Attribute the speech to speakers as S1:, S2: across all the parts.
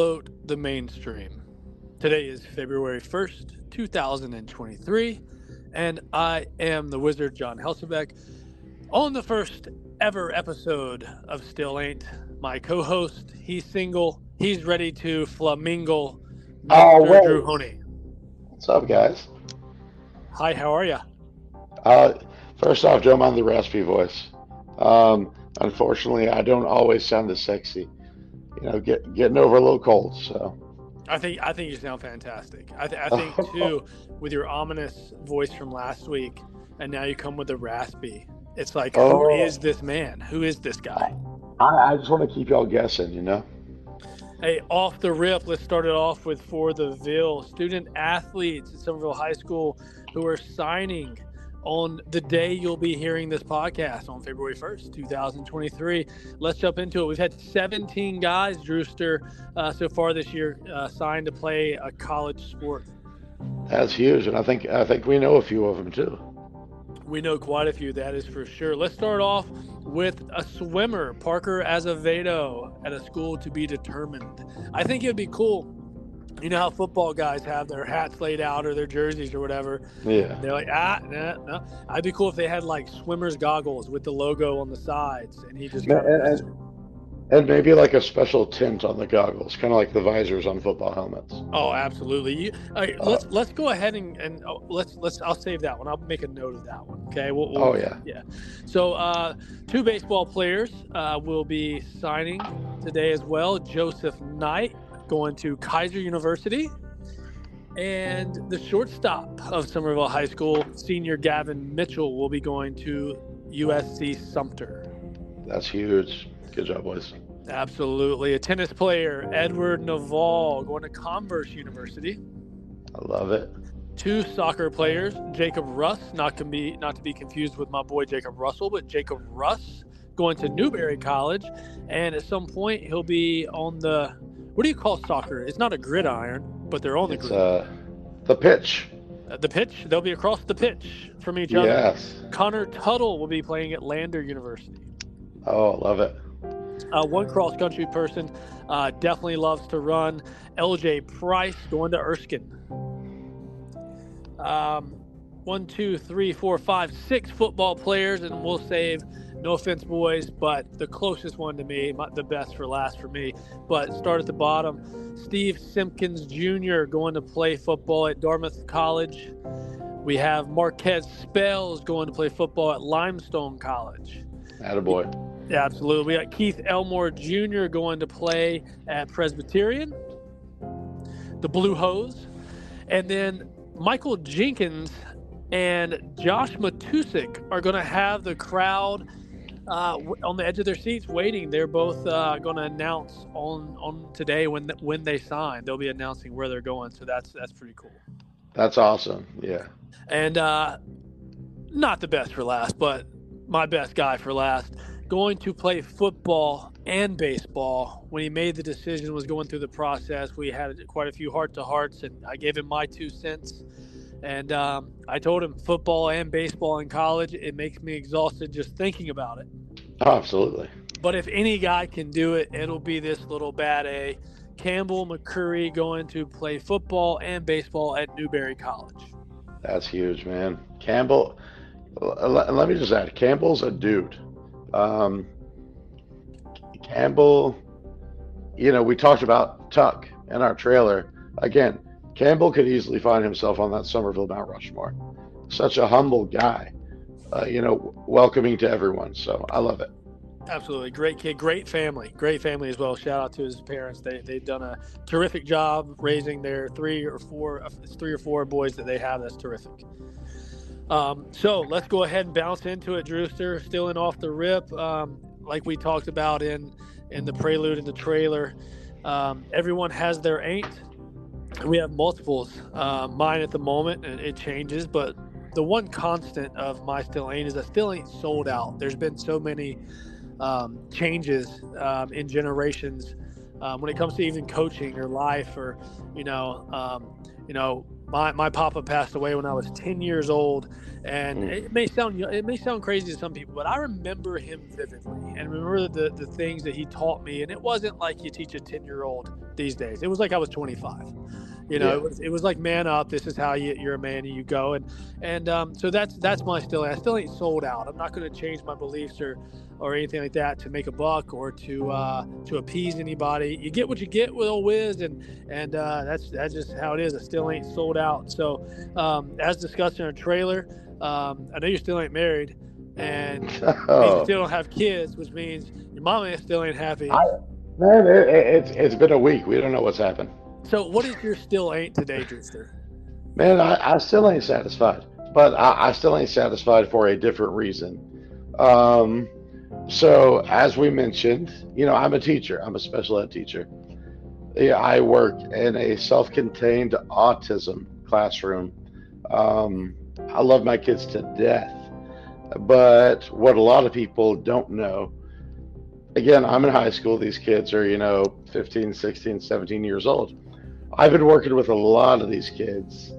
S1: float the mainstream. Today is February 1st, 2023, and I am the wizard John Helsebeck. On the first ever episode of Still Ain't, my co host, he's single, he's ready to flamingo, Mr.
S2: Wait.
S1: Drew Honea.
S2: What's up, guys?
S1: Hi, how are you?
S2: Uh, first off, don't mind the raspy voice. Um, unfortunately, I don't always sound as sexy. You know, get, getting over a little cold. So,
S1: I think I think you sound fantastic. I, th- I think too, with your ominous voice from last week, and now you come with the raspy. It's like, who
S2: Oh.
S1: is this man? Who is this guy?
S2: I, I just want to keep y'all guessing. You know.
S1: Hey, off the rip, let's start it off with for the Ville student athletes at Summerville High School who are signing on the day you'll be hearing this podcast on February 1st, 2023. Let's jump into it. We've had 17 guys, Drewster, uh, so far this year uh, signed to play a college sport.
S2: That's huge, and I think I think we know a few of them too.
S1: We know quite a few, that is for sure. Let's start off with a swimmer, Parker Azevedo, at a school to be determined. I think it'd be cool. You know how football guys have their hats laid out or their jerseys or whatever.
S2: Yeah.
S1: They're like, ah, nah, no. I'd be cool if they had like swimmer's goggles with the logo on the sides, and he just.
S2: And, and, and maybe like a special tint on the goggles, kind of like the visors on football helmets.
S1: Oh, absolutely. You, all right,
S2: Uh,
S1: let's let's go ahead and, and oh, let's let's. I'll save that one. I'll make a note of that one. Okay. We'll, we'll-
S2: Oh yeah.
S1: Yeah. So, uh, two baseball players uh, will be signing today as well. Joseph Knight going to Keiser University, and the shortstop of Summerville High School, senior Gavin Mitchell, will be going to USC Sumter.
S2: That's huge. Good job, boys.
S1: Absolutely. A tennis player, Edward Naval, going to Converse University.
S2: I love it.
S1: two soccer players, Jacob Russ, not to be not to be confused with my boy Jacob Russell, but Jacob Russ going to Newberry College, and at some point he'll be on the what do you call soccer? It's not a gridiron, but they're on the
S2: It's
S1: grid.
S2: uh, the pitch.
S1: Uh, the pitch. They'll be across the pitch from each other.
S2: Yes.
S1: Connor Tuttle will be playing at Lander University.
S2: Oh, I love it.
S1: Uh, one cross country person uh, definitely loves to run. LJ Price going to Erskine. Um, one, two, three, four, five, six football players, and we'll save. No offense, boys, but the closest one to me, my, the best for last for me. But start at the bottom. Steve Simpkins Jr. going to play football at Dartmouth College. We have Marquez Spells going to play football at Limestone College.
S2: Attaboy.
S1: Yeah, absolutely. We got Keith Elmore Jr. going to play at Presbyterian, the Blue Hose, and then Michael Jenkins and Josh Matusik are going to have the crowd uh, on the edge of their seats waiting. They're both uh, going to announce on on today when when they sign. They'll be announcing where they're going. So that's that's pretty cool.
S2: That's awesome. Yeah.
S1: And uh, not the best for last, but my best guy for last. Going to play football and baseball. When he made the decision, was going through the process. We had quite a few heart to hearts, and I gave him my two cents. And um, I told him football and baseball in college, it makes me exhausted just thinking about it.
S2: Oh, absolutely.
S1: But if any guy can do it, it'll be this little bad A. Campbell McCurry going to play football and baseball at Newberry College.
S2: That's huge, man. Campbell, let me just add, Campbell's a dude. Um, Campbell, you know, we talked about Tuck in our trailer. Again, Campbell could easily find himself on that Summerville Mount Rushmore. Such a humble guy, uh, you know, welcoming to everyone. So I love it.
S1: Absolutely. Great kid, great family, great family as well. Shout out to his parents. They, they've done a terrific job raising their three or four, it's three or four boys that they have. That's terrific. Um, so let's go ahead and bounce into it, Drewster. Still in off the rip, um, like we talked about in in the prelude and the trailer. Um, everyone has their ain't. We have multiples. Uh, mine at the moment, and it changes, but the one constant of my still ain't is I still ain't sold out. There's been so many um, changes um, in generations um, when it comes to even coaching or life or you know um, you know my, my papa passed away when I was 10 years old and
S2: Mm.
S1: it may sound it may sound crazy to some people but I remember him vividly and remember the, the things that he taught me and it wasn't like you teach a 10 year old these days it was like I was 25 you know
S2: Yeah.
S1: it, was, it was like man up this is how you, you're a man and you go and and um, so that's that's my still I still ain't sold out I'm not going to change my beliefs or or anything like that to make a buck or to uh, to appease anybody. You get what you get with old Wiz, and and uh, that's that's just how it is. It still ain't sold out. So um, as discussed in our trailer, um, I know you still ain't married, and means you
S2: Oh,
S1: still don't have kids, which means your mama still ain't happy.
S2: I- man, it, it's it's been a week. We don't know what's happened.
S1: So what is your still ain't today, Drewster?
S2: Man, I, I still ain't satisfied, but I, I still ain't satisfied for a different reason. Um, so, as we mentioned, you know, I'm a teacher, I'm a special ed teacher. I work in a self contained autism classroom. Um, I love my kids to death. But what a lot of people don't know, again, I'm in high school. These kids are, you know, 15, 16, 17 years old. I've been working with a lot of these kids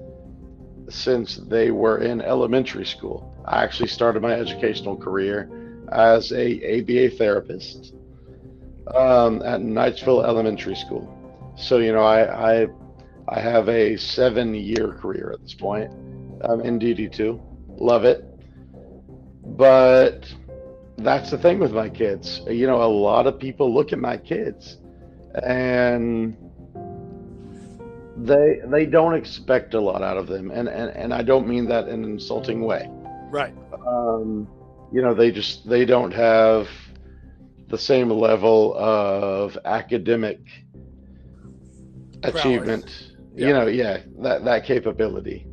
S2: since they were in elementary school. I actually started my educational career as a ABA therapist um, at Knightsville Elementary School. So you know, I I, I have a seven-year career at this point um, in DD2. Love it, but that's the thing with my kids. You know, a lot of people look at my kids and they they don't expect a lot out of them. And and, and i don't mean that in an insulting way.
S1: Right.
S2: um you know they just they don't have the same level of academic achievement.
S1: Yeah.
S2: you know yeah that that capability.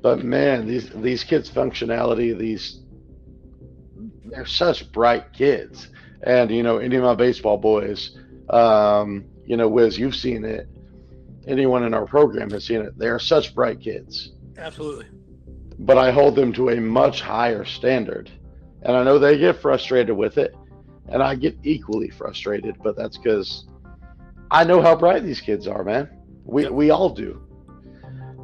S2: But man these these kids functionality these they're such bright kids. And you know any of my baseball boys um you know wiz you've seen it anyone in our program has seen it they're such bright kids
S1: Absolutely.
S2: but I hold them to a much higher standard. And I know they get frustrated with it, and I get equally frustrated, but that's because I know how bright these kids are, man. We,
S1: Yep.
S2: we all do.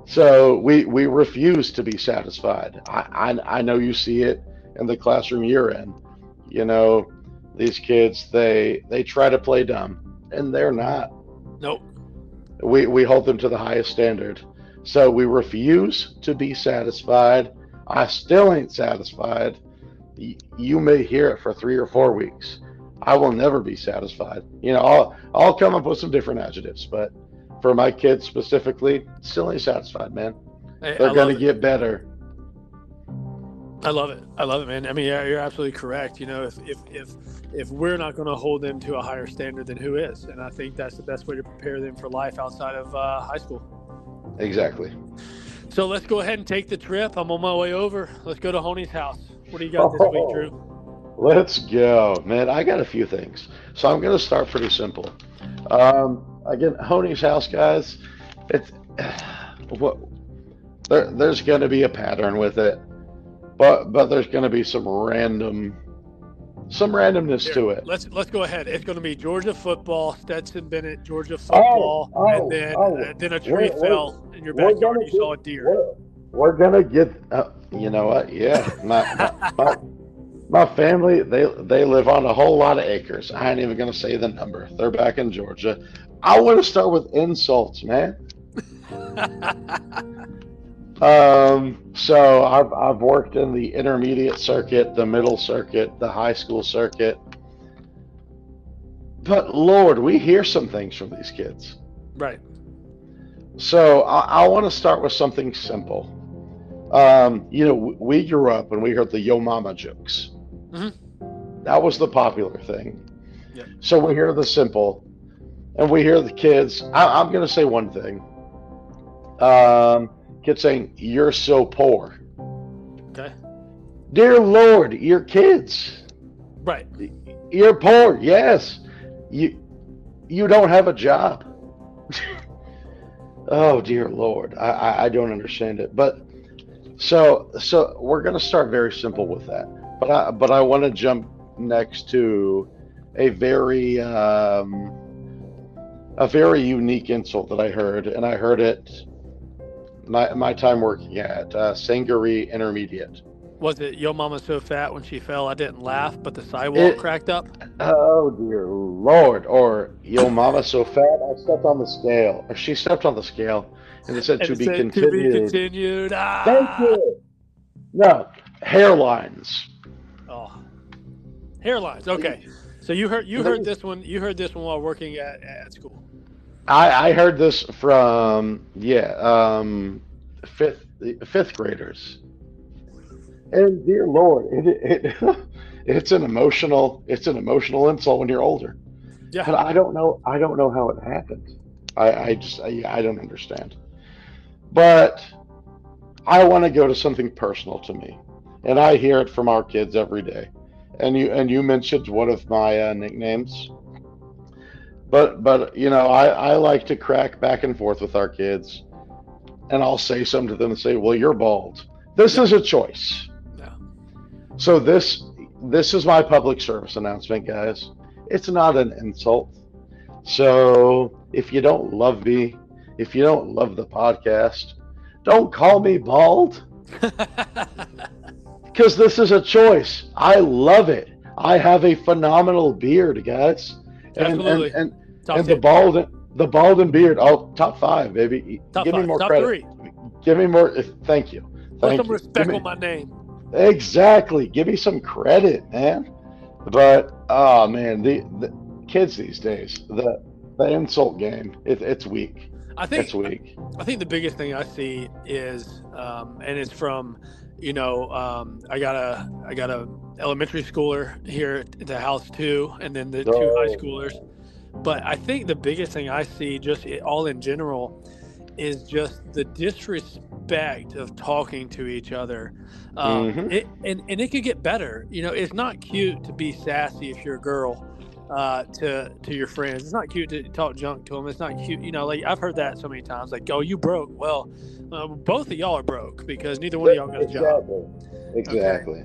S2: So we, we refuse to be satisfied. I, I, I know you see it in the classroom you're in. You know, these kids, they, they try to play dumb, and they're not
S1: Nope.
S2: We we hold them to the highest standard. So we refuse to be satisfied. I still ain't satisfied. You may hear it for three or four weeks. I will never be satisfied. You know i'll i'll come up with some different adjectives but for my kids specifically still ain't satisfied man.
S1: Hey,
S2: they're gonna get better
S1: I love it. I love it, man. I mean, yeah, you're absolutely correct. You know, if if if if we're not going to hold them to a higher standard, then who is? And I think that's the best way to prepare them for life outside of uh, high school.
S2: exactly
S1: So let's go ahead and take the trip. I'm on my way over. Let's go to Honea's house. What do you got this week, Drew?
S2: Let's go, man. I got a few things. So I'm going to start pretty simple. Um, again, Honea's house, guys. It's what there, there's going to be a pattern with it, but but there's going to be some random some randomness
S1: Here,
S2: to it.
S1: Let's let's go ahead. It's going to be Georgia football, Stetson Bennett, Georgia football,
S2: oh,
S1: and then
S2: oh.
S1: uh, then a tree
S2: We're- we're-
S1: fell in your backyard. You saw a deer.
S2: We're, we're gonna get. Uh, you know what? Yeah, my, my, my my family they they live on a whole lot of acres. I ain't even gonna say the number. They're back in Georgia. I want to start with insults, man. Um, so I've I've worked in the intermediate circuit, the middle circuit, the high school circuit. But Lord, we hear some things from these kids.
S1: right.
S2: So I, I want to start with something simple. Um, you know, we grew up and we heard the "Yo Mama" jokes.
S1: Mhm.
S2: That was the popular thing.
S1: Yep.
S2: So we hear the simple, and we hear the kids. I, I'm going to say one thing. Um, kids saying, "You're so poor."
S1: Okay.
S2: Dear Lord, you're kids.
S1: Right.
S2: You're poor. Yes. You you don't have a job. Oh dear Lord, I, I, I don't understand it. But so so we're gonna start very simple with that. But I but I want to jump next to a very um, a very unique insult that I heard, and I heard it my my time working at uh, Sangaree Intermediate.
S1: Was it Yo Mama so fat when she fell I didn't laugh, but the sidewalk
S2: It-
S1: cracked up?
S2: Oh dear Lord! Or yo, mama so fat I stepped on the scale, or she stepped on the scale, and it said
S1: And
S2: to
S1: it
S2: be
S1: said,
S2: continued.
S1: To be continued. Ah!
S2: Thank you. No hairlines.
S1: Oh. Hairlines. Okay. So you heard you heard this one you heard this one while working at, at school.
S2: I I heard this from yeah um fifth fifth graders. And dear Lord, it, it it's an emotional it's an emotional insult when you're older.
S1: Yeah, But
S2: I don't know. I don't know how it happened. I, I just I, I don't understand. But I want to go to something personal to me, and I hear it from our kids every day. And you and you mentioned one of my uh, nicknames. But but you know I I like to crack back and forth with our kids, and I'll say something to them and say, "Well, you're bald. This is a choice."
S1: Yeah.
S2: So this this is my public service announcement, guys. It's not an insult. So if you don't love me, if you don't love the podcast, don't call me bald because this is a choice. I love it. I have a phenomenal beard, guys. And
S1: Absolutely.
S2: and, and,
S1: Top
S2: and the bald the bald and beard. Oh, top five, baby.
S1: Top
S2: Give
S1: five.
S2: me more
S1: Top
S2: credit.
S1: three.
S2: Give me more. Thank you.
S1: Put
S2: Thank
S1: some
S2: you.
S1: respect
S2: me-
S1: on my name.
S2: Exactly. Give me some credit, man. But oh man, the, the kids these days, the the insult game, it, it's weak.
S1: I think
S2: It's weak.
S1: I think the biggest thing I see is, um, and it's from, you know, um, I got a I got a elementary schooler here at the house too, and then the two high
S2: Oh.
S1: schoolers. But I think the biggest thing I see, just all in general, is just the disrespect of talking to each other. Um,
S2: Mhm.
S1: it, and and it could get better. You know, it's not cute to be sassy if you're a girl uh, to to your friends. It's not cute to talk junk to them. It's not cute. You know, like I've heard that so many times. Like, oh, you broke. Well, uh, both of y'all are broke because neither one of y'all got a job.
S2: Exactly.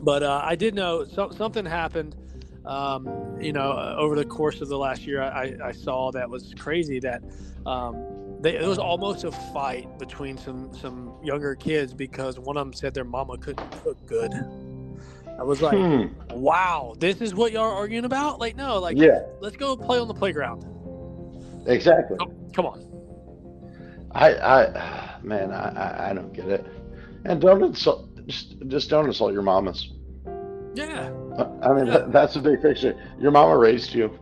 S1: But uh, I did know so, something happened. Um, you know, uh, over the course of the last year, I, I saw that was crazy. That um, they, it was almost a fight between some some younger kids because one of them said their mama couldn't cook good. I was like,
S2: Hmm.
S1: wow, this is what y'all are arguing about? Like, no, like,
S2: Yeah,
S1: let's go play on the playground.
S2: exactly.
S1: Oh, come on.
S2: I, I, man, I, I, I don't get it. And don't insult. Just, just don't insult your mamas.
S1: Yeah.
S2: I mean, that, that's a big picture. Your mama raised you.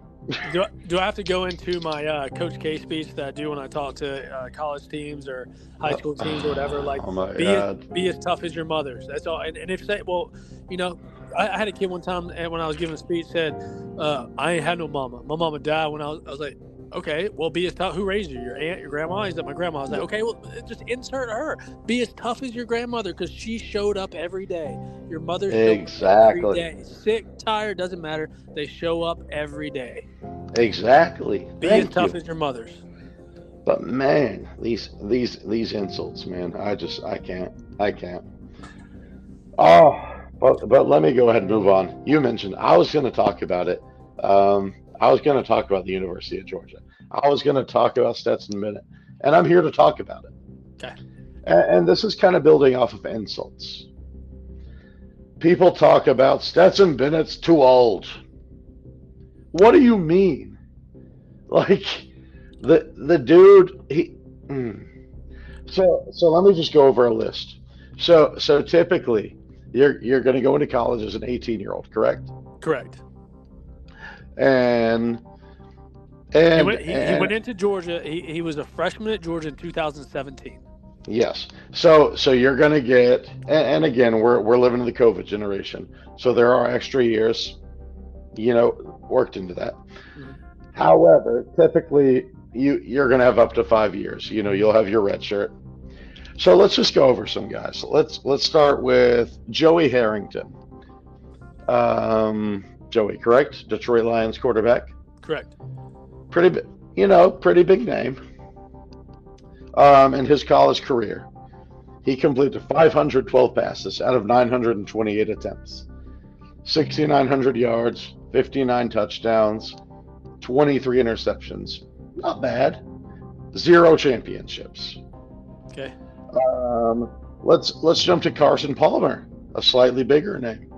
S1: Do, I- do I have to go into my uh, Coach K speech that I do when I talk to uh, college teams or high school teams or whatever? Like,
S2: oh
S1: be as, be as tough as your mother's. That's all. And, and if say, well, you know, I, I had a kid one time and when I was giving a speech said, uh, "I ain't had no mama. My mama died when I was." I was like, "Okay, well, be as tough. Who raised you? Your aunt, your grandma?" He's like, "My grandma." I was like, "Okay, well, just insert her. Be as tough as your grandmother because she showed up every day. Your mother showed up every
S2: Exactly.
S1: day. Sick, tired, doesn't matter. They show up every day.
S2: Exactly.
S1: Be
S2: Thank
S1: as tough
S2: you.
S1: as your mother's."
S2: But man, these these these insults, man, I just I can't. I can't. Oh, but but let me go ahead and move on. You mentioned I was going to talk about it. Um, I was going to talk about the University of Georgia. I was going to talk about Stetson Bennett, and I'm here to talk about it.
S1: Okay.
S2: And, and this is kind of building off of insults. People talk about Stetson Bennett's too old. What do you mean? Like the the dude he mm. so so let me just go over a list. So so typically you're you're going to go into college as an 18 year old, correct?
S1: Correct.
S2: And
S1: He
S2: and,
S1: went, he, he went into Georgia. He, he was a freshman at Georgia in 2017.
S2: Yes. So so you're going to get and, and again we're we're living in the COVID generation. So there are extra years you know worked into that.
S1: Mhm.
S2: However, typically you you're going to have up to 5 years. You know, you'll have your red shirt. So let's just go over some guys. Let's let's start with Joey Harrington. Um Joey, correct? Detroit Lions quarterback.
S1: Correct.
S2: Pretty you know, pretty big name. Um, in his college career, he completed 512 passes out of 928 attempts, 6,900 yards, 59 touchdowns, 23 interceptions. Not bad. Zero championships.
S1: Okay.
S2: Um, let's let's jump to Carson Palmer, a slightly bigger name.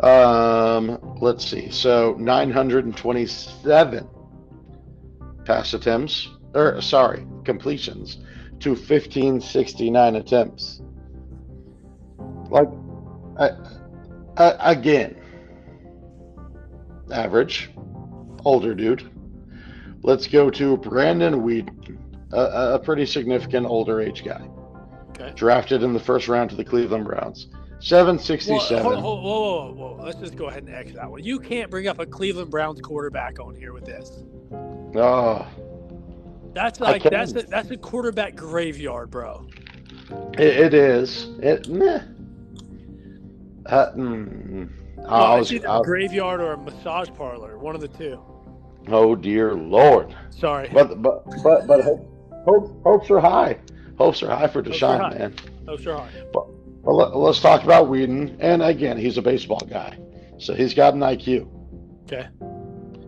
S2: Um, let's see. So 927 pass attempts, or sorry, completions to 1569 attempts. Like, I, I, again, average, older dude. Let's go to Brandon Weeden, a, a pretty significant older age guy.
S1: Okay.
S2: Drafted in the first round to the Cleveland Browns. 767.
S1: Well, hold, hold, whoa, whoa, whoa, whoa. Let's just go ahead and X that one. You can't bring up a Cleveland Browns quarterback on here with this.
S2: Oh,
S1: That's like that's a, that's a quarterback graveyard, bro.
S2: it, it is. It, meh. Uh, mm, I
S1: Well,
S2: was-
S1: it's either a graveyard or a massage parlor, one of the two.
S2: oh dear lord!
S1: Sorry.
S2: But but but but hope, hope, hopes are high. Hopes are high for
S1: Hopes are high.
S2: man.
S1: Hopes are High.
S2: Well, let, let's talk about Weeden. And again, he's a baseball guy, so he's got an IQ.
S1: Okay.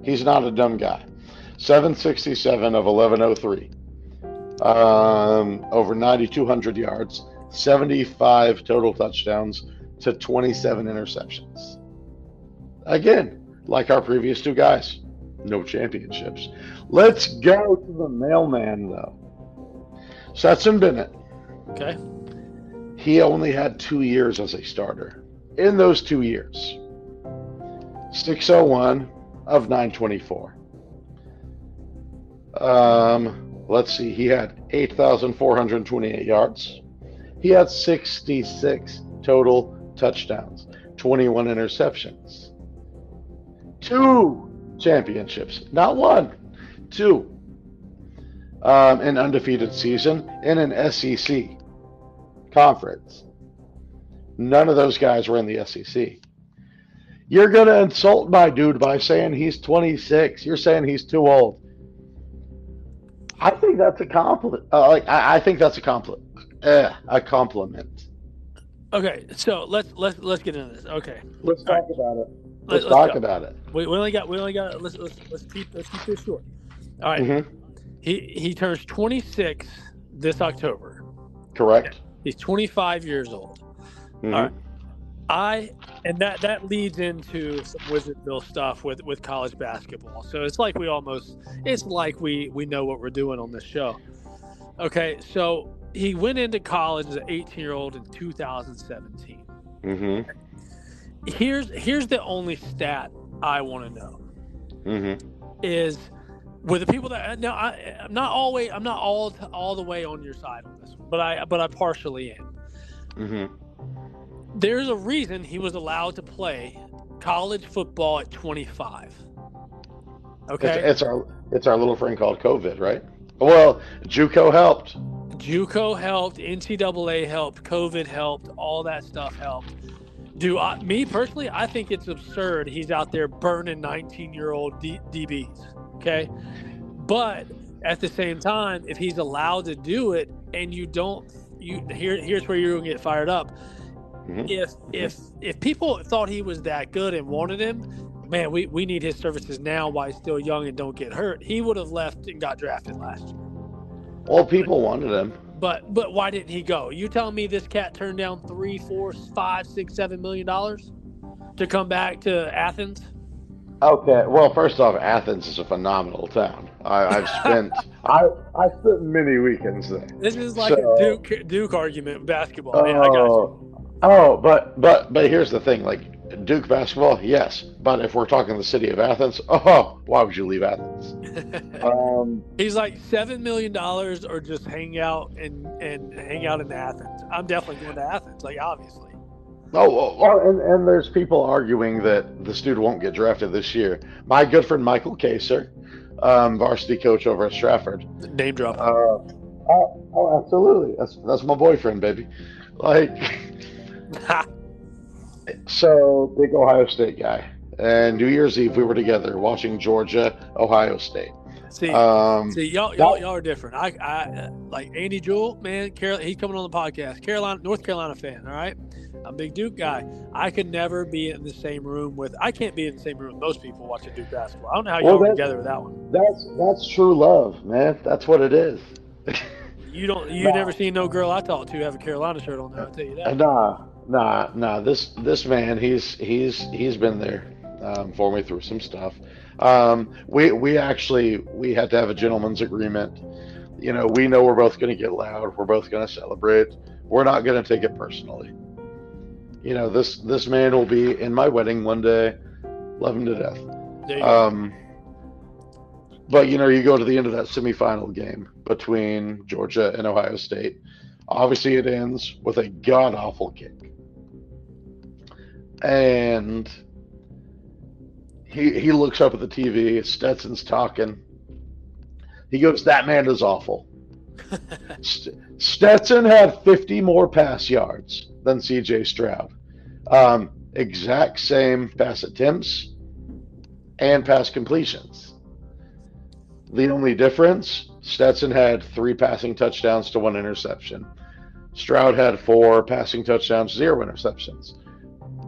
S2: He's not a dumb guy. 767 of 1103. Um, over 9,200 yards, 75 total touchdowns to 27 interceptions. Again, like our previous two guys, no championships. Let's go to the mailman, though. Stetson Bennett.
S1: Okay.
S2: He only had two years as a starter. In those two years, 601 of 924. Um, let's see, he had 8,428 yards. He had 66 total touchdowns, 21 interceptions. Two championships, not one, two. Um, an undefeated season in an SEC conference. None of those guys were in the SEC. You're going to insult my dude by saying he's 26. You're saying he's too old. I think that's a compliment. Uh, like I, I think that's a compliment. Uh, a compliment.
S1: Okay. So let's let's let's get into this. Okay.
S2: Let's
S1: talk
S2: about it.
S1: Let-
S2: Let's, talk
S1: go.
S2: about it.
S1: We, we only got we only got let's let's let's keep let's keep this short. All right.
S2: Mhm.
S1: He he turns 26 this October.
S2: Correct.
S1: He's 25 years old.
S2: Mhm.
S1: All right. I and that that leads into some Wizardville stuff with with college basketball. So it's like we almost it's like we we know what we're doing on this show. Okay, so he went into college as an 18 year old in 2017.
S2: Mhm.
S1: Here's here's the only stat I want to know
S2: Mhm.
S1: is with the people that now I, I'm not always I'm not all all the way on your side on this, one, but I but I partially am.
S2: Mhm.
S1: There's a reason he was allowed to play college football at 25. Okay,
S2: It's, it's our it's our little friend called COVID, right? Well, JUCO helped.
S1: JUCO helped, NCAA helped, COVID helped, all that stuff helped. Do I, me personally? I think it's absurd. He's out there burning 19 year old D, DBs. Okay, but at the same time, if he's allowed to do it, and you don't, you here here's where you're gonna get fired up.
S2: Mhm.
S1: If if if people thought he was that good and wanted him, man, we, we need his services now while he's still young and don't get hurt. He would have left and got drafted last year.
S2: Well, people wanted him.
S1: But but why didn't he go? You telling me this cat turned down three, four, five, six, seven million dollars to come back to Athens?
S2: Okay. Well, first off, Athens is a phenomenal town. I, I've spent I I spent many weekends there.
S1: This is like
S2: So-
S1: a Duke Duke argument basketball. man, I got you.
S2: Oh, oh, but but but here's the thing: like Duke basketball, yes. But if we're talking the city of Athens, oh, why would you leave Athens? Um,
S1: He's like seven million dollars, or just hang out and and hang out in Athens. I'm definitely going to Athens, like obviously.
S2: oh, well, and, and there's people arguing that the student won't get drafted this year. My good friend Michael Kaser, um, varsity coach over at Stratford,
S1: Name drop.
S2: Uh, oh, oh, absolutely. That's that's my boyfriend, baby. Like, so big Ohio State guy. And New Year's Eve, we were together watching Georgia, Ohio State.
S1: See,
S2: Um,
S1: see, y'all, y'all, y'all are different. I, I like Andy Jewell, man. Carol, he's coming on the podcast. Carolina, North Carolina fan. All right, I'm a big Duke guy. I could never be in the same room with. I can't be in the same room with most people watching Duke basketball. I don't know how
S2: Well,
S1: y'all
S2: that-
S1: together with that one.
S2: that's that's true love, man. That's what it is.
S1: You don't. You
S2: Nah.
S1: never seen no girl I talked to have a Carolina shirt on. There, I'll tell you that.
S2: Nah, nah, nah. This this man, he's he's he's been there um, for me through some stuff. Um, we we actually we had to have a gentleman's agreement. You know, we know we're both going to get loud. We're both going to celebrate. We're not going to take it personally. You know, this this man will be in my wedding one day. Love him to death.
S1: Go.
S2: Um, but you know, you go to the end of that semifinal game between Georgia and Ohio State. Obviously, it ends with a god awful kick, and he he looks up at the TV. Stetson's talking. He goes, "That man is awful." St- Stetson had 50 more pass yards than C.J. Stroud. Um, exact same pass attempts and pass completions. The only difference Stetson had three passing touchdowns to one interception. Stroud had four passing touchdowns, zero interceptions.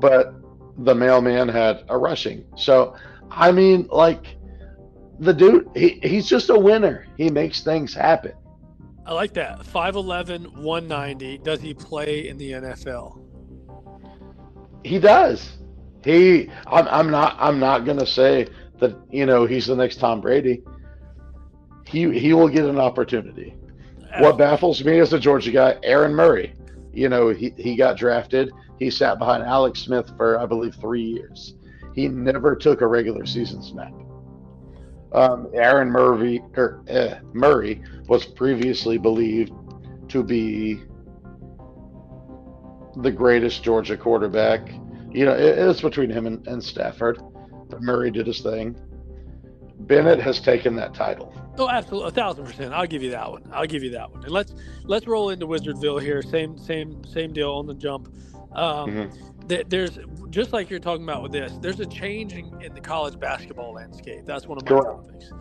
S2: But the mailman had a rushing. So, I mean, like, the dude, he, he's just a winner. He makes things happen.
S1: I like that. 5'11", 190. Does he play in the NFL?
S2: He does. He, I'm, I'm not, I'm not gonna say that you know he's the next Tom Brady. He, he will get an opportunity. What baffles me as a Georgia guy, Aaron Murray. You know, he, he got drafted. He sat behind Alex Smith for, I believe, three years. He never took a regular season snap. Um, Aaron Murray, er, eh, Murray was previously believed to be the greatest Georgia quarterback. You know, it, it's between him and, and Stafford. But Murray did his thing. Bennett has taken that title.
S1: Oh, absolutely, a thousand percent. I'll give you that one. I'll give you that one. And let's let's roll into Wizardville here. Same same same deal on the jump. Um,
S2: Mhm.
S1: Th- there's just like you're talking about with this. There's a change in, in the college basketball landscape. That's one of my
S2: Correct.
S1: topics.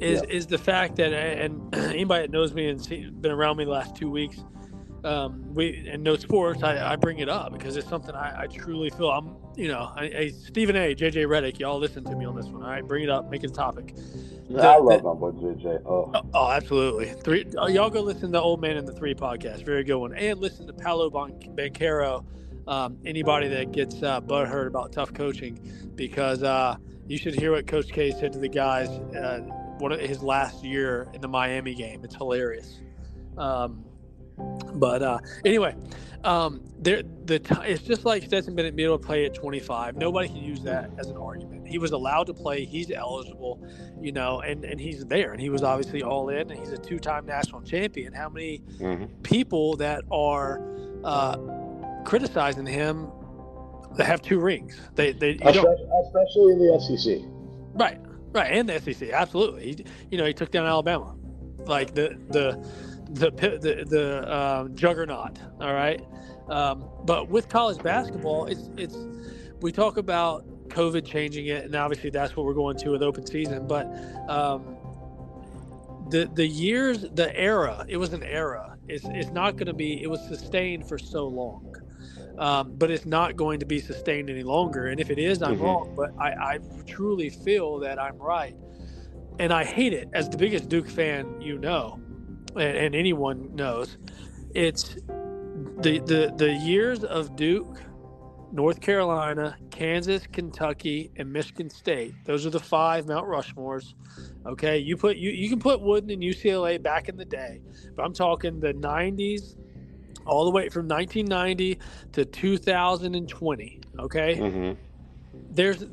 S1: Is is the fact that and anybody that knows me and see, been around me the last two weeks, um, we and no sports, I, I bring it up because it's something I, I truly feel. I'm you know, I, I, Stephen A, JJ Redick, y'all listen to me on this one. All right, bring it up, make it a topic.
S3: I love my boy JJ. Oh,
S1: Oh, oh, absolutely. Three. Y'all go listen to Old Man and the Three podcast. Very good one. And listen to Paolo Ban- Banchero. Um, anybody that gets uh, butthurt about tough coaching, because uh, you should hear what Coach K said to the guys. Uh, one of his last year in the Miami game. It's hilarious. Um, but uh, anyway, um, there the t- it's just like Stetson Bennett being able to play at 25. Nobody can use that as an argument. He was allowed to play. He's eligible, you know, and and he's there, and he was obviously all in, and he's a two-time national champion. How many
S2: Mhm.
S1: people that are uh, criticizing him that have two rings? They they
S2: Especially, especially in the SEC.
S1: Right, right, and the SEC, absolutely. He, you know, he took down Alabama, like the the the the, the um, juggernaut. All right, um, but with college basketball, it's it's we talk about COVID changing it, and obviously that's what we're going to with open season. But um, the the years, the era, it was an era. It's it's not going to be. It was sustained for so long. Um, but it's not going to be sustained any longer. And if it is, I'm
S2: Mhm.
S1: wrong. But I, I truly feel that I'm right, and I hate it. As the biggest Duke fan, you know, and, and anyone knows, it's the the the years of Duke, North Carolina, Kansas, Kentucky, and Michigan State. Those are the five Mount Rushmores. Okay, you put you you can put Wooden and UCLA back in the day, but I'm talking the '90s, all the way from 1990 to 2020. Okay,
S2: hmm
S1: there's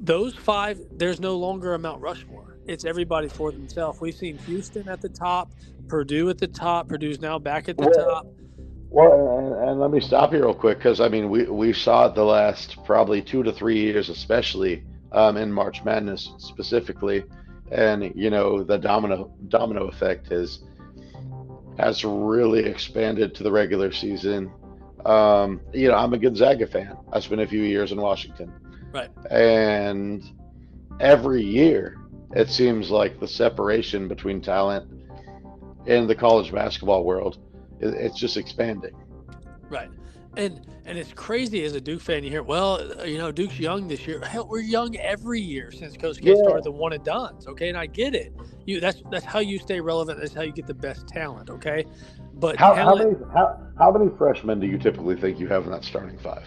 S1: those five. There's no longer a Mount Rushmore. It's everybody for themselves. We've seen Houston at the top, Purdue at the top. Purdue's now back at the
S2: Well,
S1: top.
S2: Well, and, and let me stop you real quick because I mean we we saw it the last probably two to three years, especially um, in March Madness specifically, and you know the domino domino effect has has really expanded to the regular season. Um, you know, I'm a Gonzaga fan. I spent a few years in Washington,
S1: Right.
S2: and every year it seems like the separation between talent in the college basketball world, it's just expanding.
S1: Right. And and it's crazy as a Duke fan. You hear, well, you know, Duke's young this year. Hell, we're young every year since Coach K
S3: Yeah.
S1: started the one and done's. Okay, and I get it. You that's that's how you stay relevant. That's how you get the best talent. Okay, but
S3: How, how many how, how many freshmen do you typically think you have in that starting five?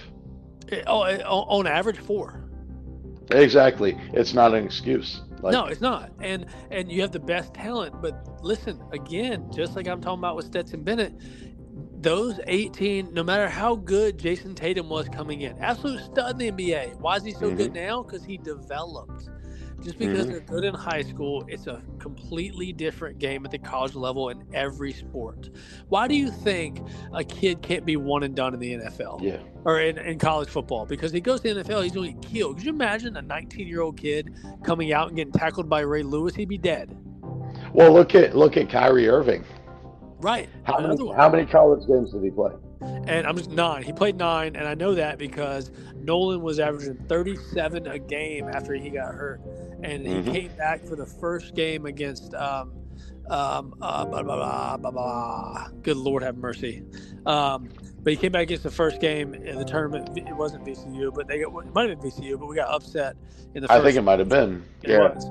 S1: oh, uh, on average four.
S2: Exactly. It's not an excuse. Like,
S1: no, it's not. And and you have the best talent. But listen, again, just like I'm talking about with Stetson Bennett, those 18, no matter how good Jayson Tatum was coming in, absolute stud in the NBA. Why is he so good now? Because he developed. Just because
S2: Mhm.
S1: they're good in high school, it's a completely different game at the college level in every sport. Why do you think a kid can't be one and done in the NFL?
S2: Yeah.
S1: or in, in college football because he goes to the NFL, he's going to get killed. Could you imagine a 19 year old kid coming out and getting tackled by Ray Lewis? He'd be dead.
S2: Well, look at look at Kyrie Irving.
S1: Right.
S3: How
S1: Another
S3: many
S1: one.
S3: how many college games did he play?
S1: And I'm just nine. He played nine, and I know that because Nolan was averaging 37 a game after he got hurt, and he
S2: Mhm.
S1: came back for the first game against. Um, um, uh, blah, blah, blah, blah, blah. Good Lord, have mercy. Um, but he came back against the first game in the tournament. It wasn't VCU, but they got, it might have been VCU, but we got upset in the
S2: I think it might have been.
S1: It
S2: Yeah.
S1: was.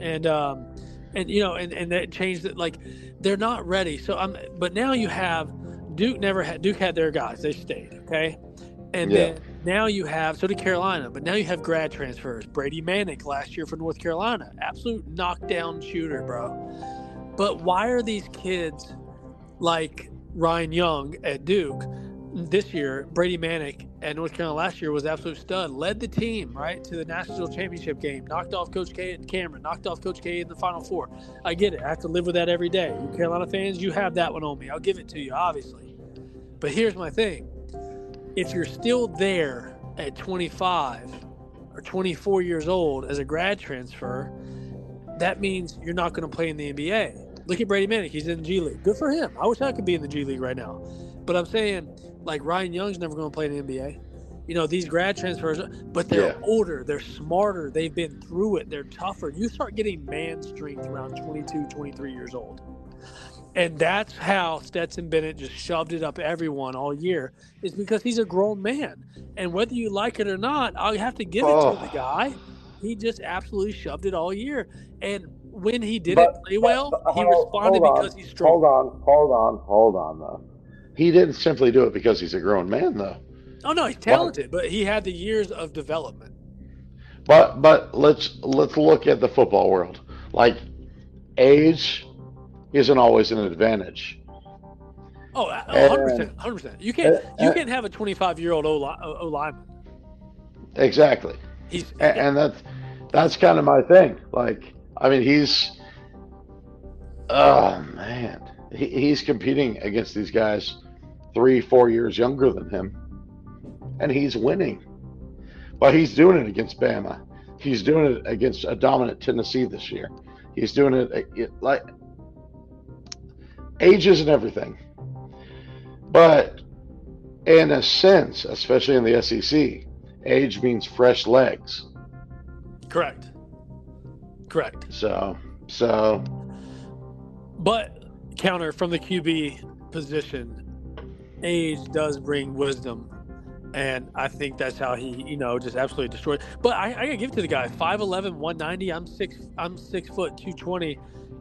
S1: And um and you know and and that changed it like they're not ready. So I'm but now you have Duke never had Duke had their guys. They stayed, okay? And
S2: Yeah.
S1: then now you have so did Carolina, but now you have grad transfers. Brady Manek last year for North Carolina. Absolute knockdown shooter, bro. But why are these kids like Ryan Young at Duke this year, Brady Manek at North Carolina last year was absolute stud. Led the team right to the national championship game. Knocked off Coach K and Cameron. Knocked off Coach K in the Final Four. I get it. I have to live with that every day. You Carolina fans, you have that one on me. I'll give it to you, obviously. But here's my thing: if you're still there at 25 or 24 years old as a grad transfer, that means you're not going to play in the NBA. Look at Brady Manek; he's in the G League. Good for him. I wish I could be in the G League right now. But I'm saying, like Ryan Young's never going to play in the NBA. You know, these grad transfers, but they're
S2: Yeah.
S1: older, they're smarter, they've been through it, they're tougher. You start getting man strength around 22, 23 years old. And that's how Stetson Bennett just shoved it up everyone all year, is because he's a grown man. And whether you like it or not, I have to give it
S2: Oh.
S1: to the guy. He just absolutely shoved it all year. And when he didn't
S3: But-
S1: play well,
S3: but
S1: he responded
S3: on,
S1: because he's strong.
S3: Hold on, hold on, hold on though.
S2: He didn't simply do it because he's a grown man, though.
S1: Oh no, he's talented, but he had the years of development.
S2: But but let's let's look at the football world. Like age isn't always an advantage.
S1: Oh,
S3: Uh,
S1: 100 percent, hundred percent. You can't you can't have a 25 year old O O lineman.
S2: Exactly.
S1: He's
S2: And, and that's that's kind of my thing. Like I mean he's oh man. He, he's competing against these guys three, four years younger than him. And he's winning. But he's doing it against Bama. He's doing it against a dominant Tennessee this year. He's doing it, it like ages isn't everything. But in a sense, especially in the SEC, age means fresh legs.
S1: correct, correct.
S2: So, so
S1: But counter from the QB position, age does bring wisdom. And I think that's how he, you know, just absolutely destroyed. But I, I gotta give it to the guy. 5'11", 190. I'm six. I'm six foot two twenty,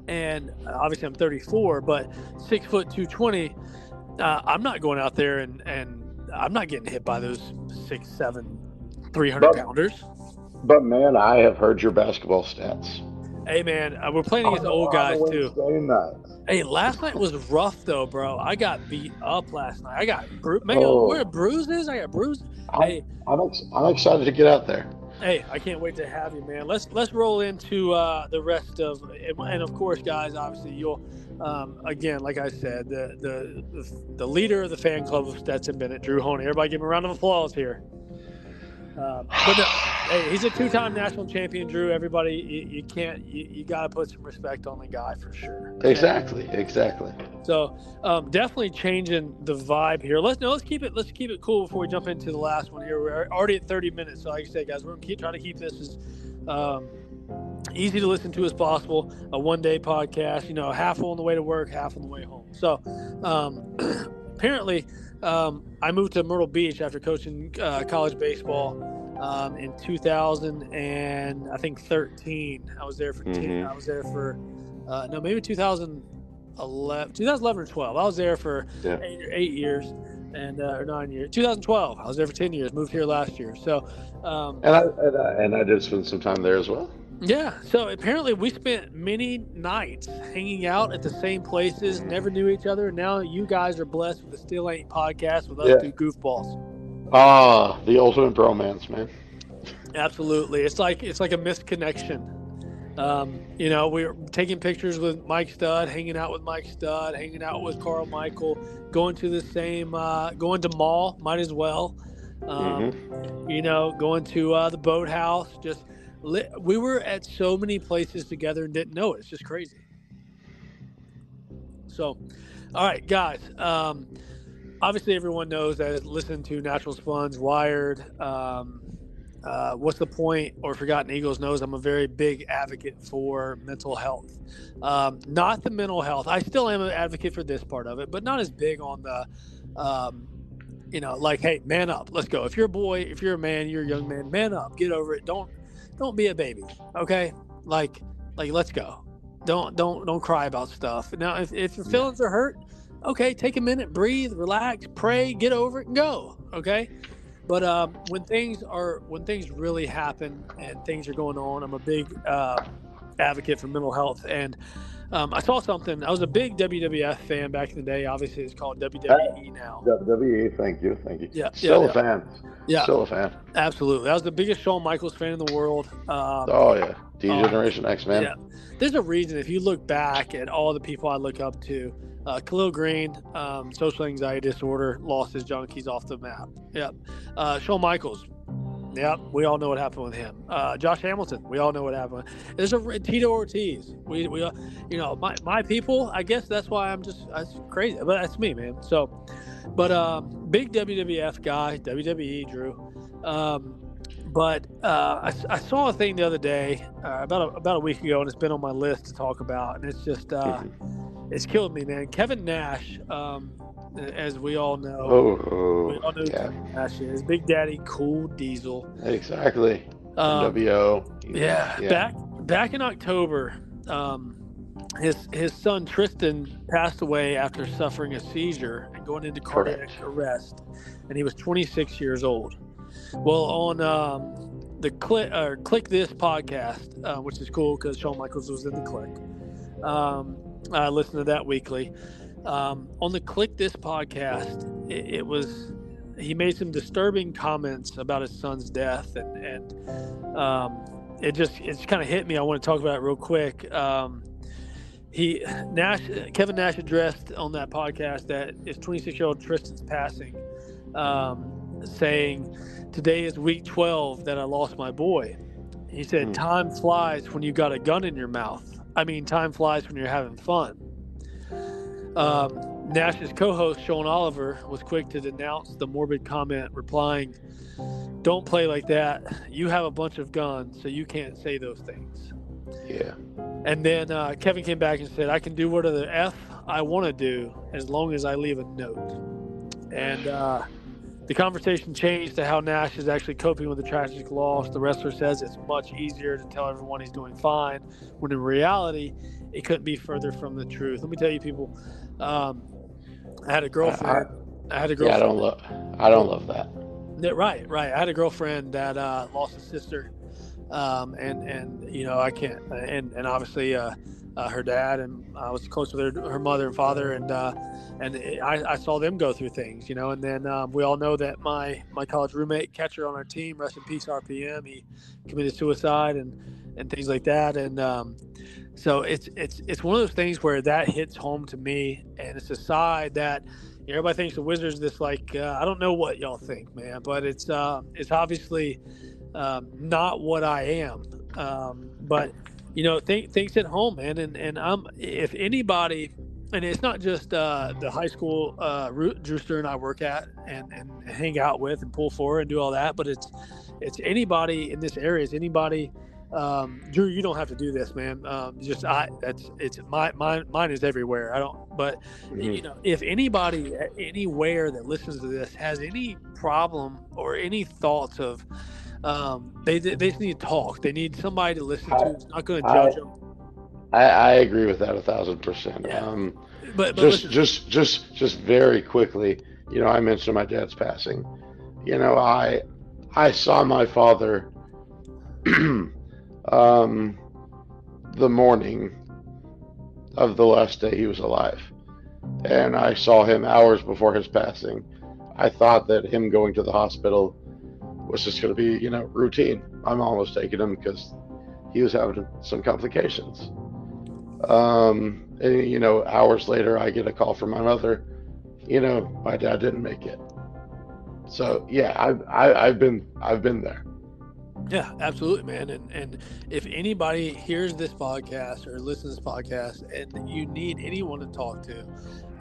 S1: and obviously I'm 34. But six foot two twenty. Uh, I'm not going out there and and I'm not getting hit by those six seven, three hundred
S3: But-
S1: pounders.
S3: But man, I
S2: have heard your basketball stats.
S1: Hey man, uh, we're playing against old guys too. Hey, last night was rough though, bro. I got beat up last night. I got bru- man,
S3: Oh.
S1: where bruises? I got bruises.
S3: I'm-
S1: Hey,
S2: I'm, ex- I'm excited to get out there.
S1: hey, I can't wait to have you, man. Let's let's roll into uh, the rest of and, and of course, guys. Obviously, you'll um, again, like I said, the, the the the leader of the fan club of Stetson Bennett, Drew Honea. Everybody, give him a round of applause here. Um, but no, hey, he's a two-time national champion, Drew. Everybody, you, you can't, you, you got to put some respect on the guy for sure.
S2: Exactly, exactly.
S1: So um, definitely changing the vibe here. Let's no, let's keep it let's keep it cool before we jump into the last one here. We're already at 30 minutes, so like I said, guys, we're gonna keep trying to keep this as um, easy to listen to as possible. A one day podcast, you know, half on the way to work, half on the way home. So um, apparently, um, I moved to Myrtle Beach after coaching uh, college baseball um, in 2000 and I think 13. I was there for 10.
S2: Mhm.
S1: I was there for uh, no, maybe 2011, 2011 or 12. I was there for
S2: Yeah.
S1: eight, eight years and uh, or nine years. 2012. I was there for 10 years. Moved here last year. So. Um,
S2: And I, and I and I did spend some time there as well.
S1: Yeah, so apparently we spent many nights hanging out at the same places, never knew each other. And now you guys are blessed with the Still Ain't podcast with us
S2: Yeah.
S1: two goofballs.
S2: Ah, the ultimate bromance, man.
S1: Absolutely, it's like it's like a missed connection. Um, you know, we were taking pictures with Mike Stud, hanging out with Mike Stud, hanging out with Carl Michael, going to the same, uh, going to mall, might as well. Um, You know, going to uh, the boathouse. Just we were at so many places together and didn't know it. It's just crazy. So, all right, guys. Um, obviously, everyone knows that listen to Natural Spuns, Wired. Um, uh, what's the point? Or Forgotten Eagles knows I'm a very big advocate for mental health. Um, not the mental health. I still am an advocate for this part of it, but not as big on the, um, you know, like, hey, man up, let's go. If you're a boy, if you're a man, you're a young man, man up, get over it. Don't, don't be a baby. Okay, like, like, let's go. Don't, don't, don't cry about stuff. Now, if, if your feelings are hurt, okay, take a minute, breathe, relax, pray, get over it, and go. Okay. But um, when things are when things really happen and things are going on, I'm a big uh, advocate for mental health. And um, I saw something. I was a big WWF fan back in the day. Obviously, it's called WWE now.
S2: WWE, thank you, thank you.
S1: Yeah,
S2: Still
S1: yeah,
S2: a fan.
S1: Yeah,
S2: Still a fan.
S1: absolutely. I was the biggest Shawn Michaels fan in the world. Um,
S2: Oh yeah, D
S1: Oh,
S2: Generation X man.
S1: Yeah. There's a reason if you look back at all the people I look up to, uh, Khalil Greene, um, social anxiety disorder, lost his junkies off the map. Yep. Uh, Shawn Michaels. Yep. We all know what happened with him. Uh, Josh Hamilton. We all know what happened. There's a Tito Ortiz. We, we, uh, you know, my, my people. I guess that's why I'm just that's crazy. But that's me, man. So, but um, big WWF guy, WWE Drew. Um, but uh, I, I saw a thing the other day, uh, about a, about a week ago, and it's been on my list to talk about, and it's just uh, it's killed me, man. Kevin Nash, um, as we all know,
S2: Oh,
S1: we all know
S2: yeah,
S1: Nash is Big Daddy, Cool Diesel.
S2: exactly.
S1: Um,
S2: NWO.
S1: yeah, back back in October, um, his his son Tristan passed away after suffering a seizure and going into cardiac
S2: Correct.
S1: arrest, and he was 26 years old. Well, on um, the Kliq or Kliq this podcast, uh, which is cool because Shawn Michaels was in the Kliq. Um, I listen to that weekly. Um, on the Kliq this podcast, it, it was he made some disturbing comments about his son's death and and um, it just it's kind of hit me. I want to talk about it real quick. Um, he Nash Kevin Nash addressed on that podcast that his 26 year old Tristan's passing, um, saying, "Today is week 12 that I lost my boy." He said,
S2: Hmm.
S1: "Time flies when you got a gun in your mouth. I mean, time flies when you're having fun." Um, Nash's co-host Sean Oliver was quick to denounce the morbid comment, replying, "Don't play like that. You have a bunch of guns, so you can't say those things."
S2: Yeah.
S1: And then uh, Kevin came back and said, "I can do whatever the f I want to do as long as I leave a note." And uh, the conversation changed to how Nash is actually coping with the tragic loss. The wrestler says it's much easier to tell everyone he's doing fine, when in reality, it couldn't be further from the truth. Let me tell you, people. Um, I had a girlfriend. I, had a
S2: Yeah,
S1: girlfriend.
S2: I don't love. I don't love that.
S1: Yeah, right, right. I had a girlfriend that uh, lost a sister, um, and and you know I can't, and and obviously uh, uh, her dad, and I was close with her, her mother and father, and uh, and I, I saw them go through things, you know. And then um, we all know that my my college roommate, catcher on our team, rest in peace, RPM, he committed suicide and and things like that, and um, so it's it's it's one of those things where that hits home to me, and it's a side that everybody thinks the Wizards this like uh, I don't know what y'all think, man, but it's uh, it's obviously um, not what I am. Um, but you know, think things at home, man, and and I'm if anybody, and it's not just uh, the high school uh, Drewster and I work at and and hang out with and pull for and do all that, but it's it's anybody in this area, is anybody um, Drew, you don't have to do this, man. Um, just I, that's it's my mine. Mine is everywhere. I don't, but
S2: Mhm.
S1: you know, if anybody anywhere that listens to this has any problem or any thoughts of, um, they they just need to talk. They need somebody to listen to. It's not going to
S2: I-
S1: judge them.
S2: I, I agree with that a thousand percent.
S1: Yeah.
S2: Um,
S1: But, but
S2: just
S1: listen,
S2: just just just very quickly you know i mentioned my dad's passing you know i i saw my father um the morning of the last day he was alive and i saw him hours before his passing i thought that him going to the hospital was just going to be you know routine i'm almost taking him because he was having some complications um, and, you know, hours later, I get a call from my mother. You know, my dad didn't make it. So yeah, I've I, I've been I've been there.
S1: Yeah, absolutely, man. And and if anybody hears this podcast or listens to this podcast and you need anyone to talk to,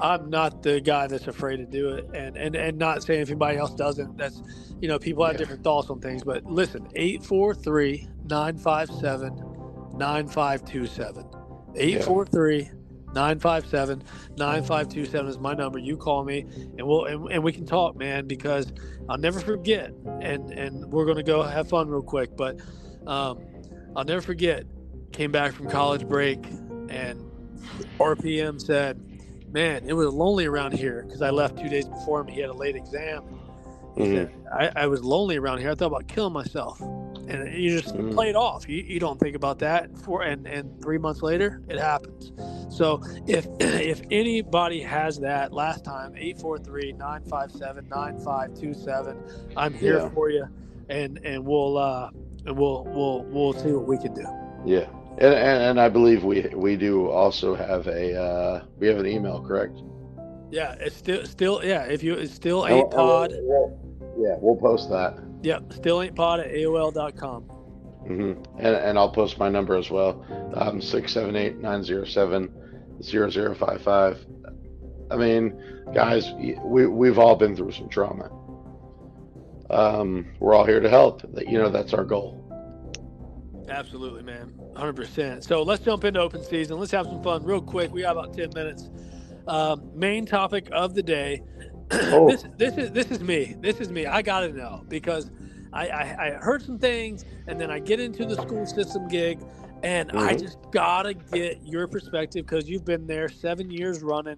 S1: I'm not the guy that's afraid to do it. And and and not saying if anybody else doesn't. That's you know, people have
S2: Yeah.
S1: different thoughts on things. But listen, 843 957 9527. 843 957 9527 is my number. You call me and we'll and, and we can talk, man, because I'll never forget. And and we're gonna go have fun real quick, but um, I'll never forget. Came back from college break, and RPM said, "Man, it was lonely around here because I left two days before him. He had a late exam. I, I was lonely around here. I thought about killing myself." And you just
S2: Mhm.
S1: play it off. You, you don't think about that. For and and three months later, it happens. So if if anybody has that last time 843-957-9527 I'm here
S2: Yeah.
S1: for you and and we'll uh and we'll we'll we'll see what we can do.
S2: Yeah, and, and and I believe we we do also have a uh, we have an email, correct?
S1: Yeah, it's still still yeah, if you it's still ain't pod.
S2: yeah, we'll post that.
S1: Yep, still ain't pod at AOL.com.
S2: hmm And and I'll post my number as well. Um, six seven eight nine zero seven zero zero five five. I mean, guys, we we've all been through some trauma. Um, we're all here to help. You know, that's our goal.
S1: Absolutely, man. 100%. So let's jump into open season. Let's have some fun real quick. We got about 10 minutes. Um, main topic of the day.
S2: Oh.
S1: this this is this is me. This is me. I got to know because I, I I heard some things and then I get into the school system gig and I
S2: Mhm.
S1: just got to get your perspective because you've been there 7 years running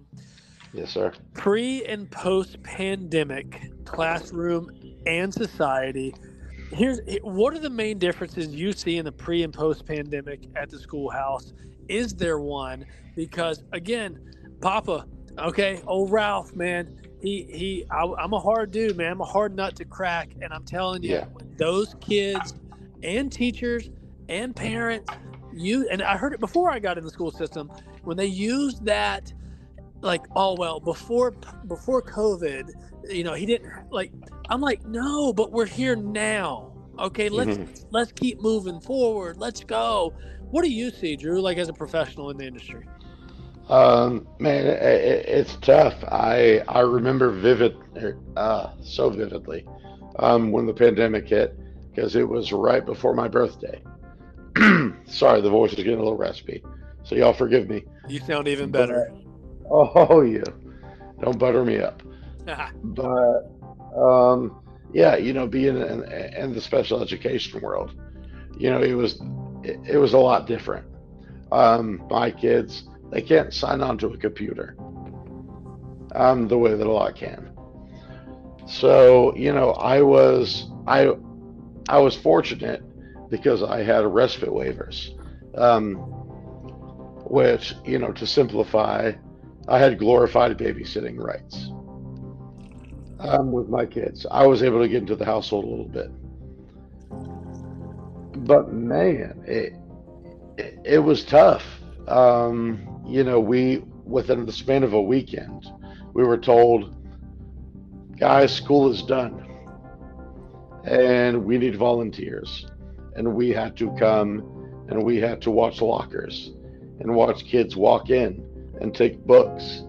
S2: Yes, sir.
S1: pre and post pandemic classroom and society here's what are the main differences you see in the pre and post pandemic at the schoolhouse is there one because again papa okay? Old ralph man. He he I, i'm a hard dude man. I'm a hard nut to crack and i'm telling you
S2: Yeah.
S1: those kids and teachers and parents you and i heard it before i got in the school system when they used that like oh well before before covid you know he didn't like i'm like no but we're here now okay? Let's
S2: Mhm.
S1: let's keep moving forward. Let's go. What do you see drew like as a professional in the industry
S2: Um, man, it, it, it's tough. I I remember vivid, er, uh, so vividly, um, when the pandemic hit, because it was right before my birthday. Sorry, the voice is getting a little raspy, so y'all forgive me.
S1: you sound even better
S2: Oh, yeah. don't butter me up. But um, yeah, you know, being in, in the special education world, you know, it was it, it was a lot different. Um, my kids, they can't sign on to a computer um, the way that a lot can. So you know, I was I I was fortunate because I had respite waivers, um, which you know, to simplify, I had glorified babysitting rights um, with my kids. I was able to get into the household a little bit, but man, it it, it was tough. Um, you know, we within the span of a weekend, we were told, guys, school is done, and we need volunteers, and we had to come, and we had to watch lockers, and watch kids walk in and take books,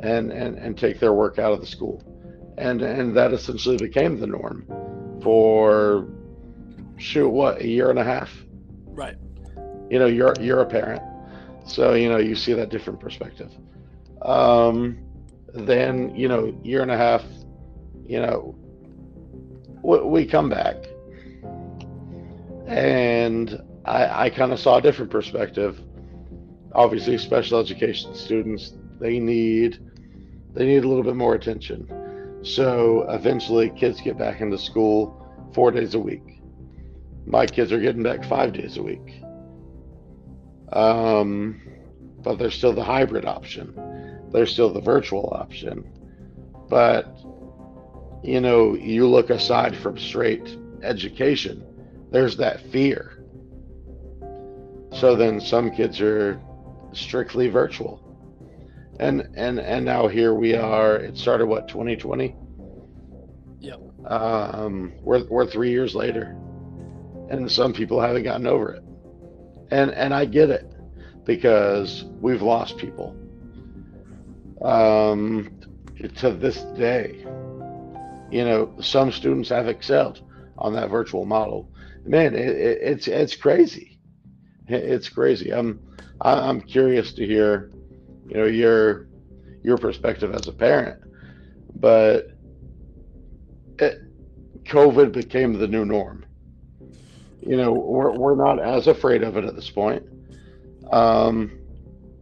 S2: and and and take their work out of the school. And and that essentially became the norm for shoot what a year and a half?
S1: Right.
S2: You know, you're you're a parent, so you know you see that different perspective. Um, then you know, year and a half, you know, we, come back, and I, I kind of saw a different perspective. Obviously, special education students they need they need a little bit more attention. So eventually, kids get back into school four days a week. My kids are getting back five days a week. Um, but there's still the hybrid option. There's still the virtual option. But you know, you look aside from straight education, there's that fear. So then some kids are strictly virtual. And and and now here we are. It started what 2020.
S1: Yep.
S2: Um, we're we're three years later, and some people haven't gotten over it. And and I get it because we've lost people. Um, to this day, you know, some students have excelled on that virtual model. Man, it, it, it's it's crazy. It's crazy. I'm I'm curious to hear, you know, your your perspective as a parent, but it, COVID became the new norm. You know, we're we're not as afraid of it at this point, um,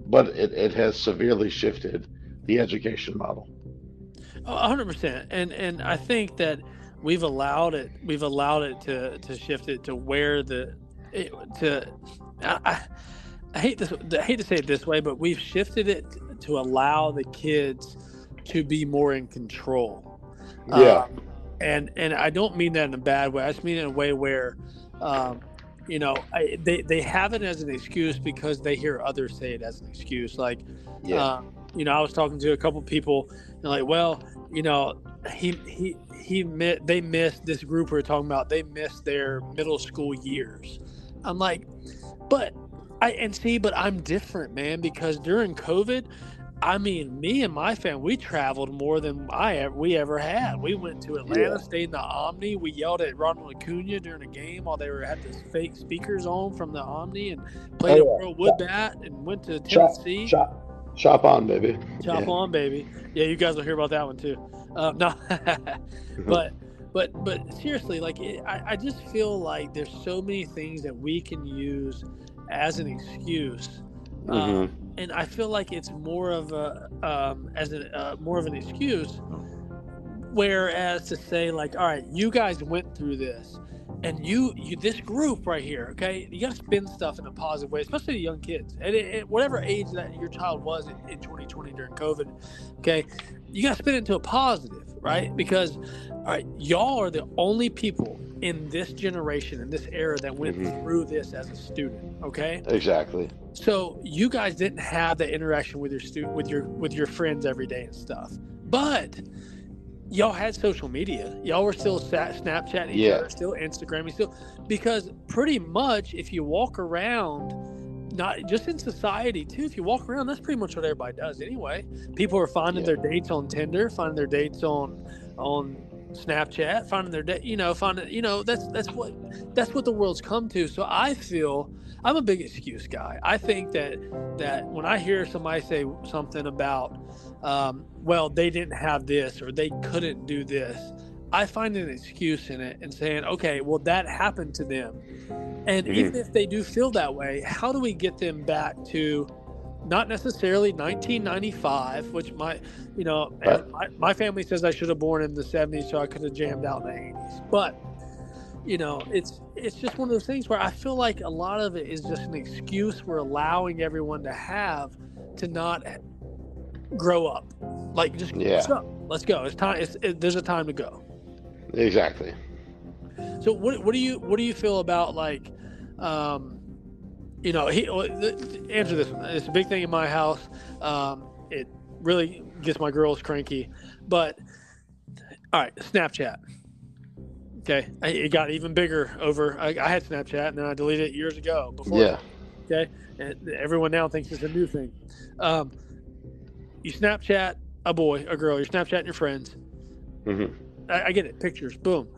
S2: but it, it has severely shifted the education model.
S1: Hundred percent, and and I think that we've allowed it. We've allowed it to to shift it to where the it, to. I, I, hate this. I hate to say it this way, but we've shifted it to allow the kids to be more in control.
S2: Yeah.
S1: Um, and and I don't mean that in a bad way. I just mean in a way where, um, you know, I, they they have it as an excuse because they hear others say it as an excuse. Like, uh, you know, I was talking to a couple people, and like, well, you know, he he he mi- they missed this group we are talking about. They missed their middle school years. I'm like, but I and see, but I'm different, man, because during COVID. I mean, me and my family, we traveled more than I we ever had. We went to Atlanta,
S2: Yeah.
S1: stayed in the Omni. We yelled at Ronald Acuna during a game while they were had the fake speakers on from the Omni and played
S2: Oh,
S1: a
S2: yeah.
S1: World Wood Bat and went to
S2: Shop,
S1: Tennessee.
S2: shop, shop on, baby.
S1: Chop
S2: Yeah.
S1: on, baby. Yeah, you guys will hear about that one too. Uh, no, but but but seriously, like it, I, I just feel like there's so many things that we can use as an excuse, um,
S2: Mhm.
S1: And I feel like it's more of a um, as a uh, more of an excuse. Whereas to say like, all right, you guys went through this, and you, you this group right here, okay, you got to spin stuff in a positive way, especially to young kids, and it, it- whatever age that your child was in, in 2020 during COVID, okay, you got to spin it into a positive, right? Because, all right, y'all are the only people in this generation in this era that went
S2: Mhm.
S1: through this as a student, okay?
S2: Exactly.
S1: So you guys didn't have that interaction with your student with your with your friends every day and stuff. But y'all had social media. Y'all were still Snapchatting
S2: Yeah.
S1: other, still Instagramming, still because pretty much if you walk around not just in society too, if you walk around, that's pretty much what everybody does anyway. People are finding
S2: Yeah.
S1: their dates on Tinder, finding their dates on on Snapchat, finding their date, you know, finding you know, that's that's what that's what the world's come to. So I feel I'm a big excuse guy. I think that that when I hear somebody say something about, um, well, they didn't have this or they couldn't do this, I find an excuse in it and saying, okay, well, that happened to them, and
S2: Mhm.
S1: even if they do feel that way, how do we get them back to? Not necessarily 1995, which my, you know, my, my family says I should have born in the 70s, so I could have jammed out in the 80s. But you know it's it's just one of those things where i feel like a lot of it is just an excuse we're allowing everyone to have to not grow up like just
S2: Yeah.
S1: let's go let's go it's time it's, it, there's a time to go
S2: Exactly.
S1: so what, what do you what do you feel about like um you know he well, th- th- answer this one. It's a big thing in my house. Um it really gets my girls cranky. But all right snapchat. Okay it got even bigger over I, I had snapchat and then i deleted it years ago before
S2: Yeah.
S1: okay? And everyone now thinks it's a new thing. Um you snapchat a boy a girl you're snapchatting your friends.
S2: Hmm
S1: I, I get it. Pictures, boom.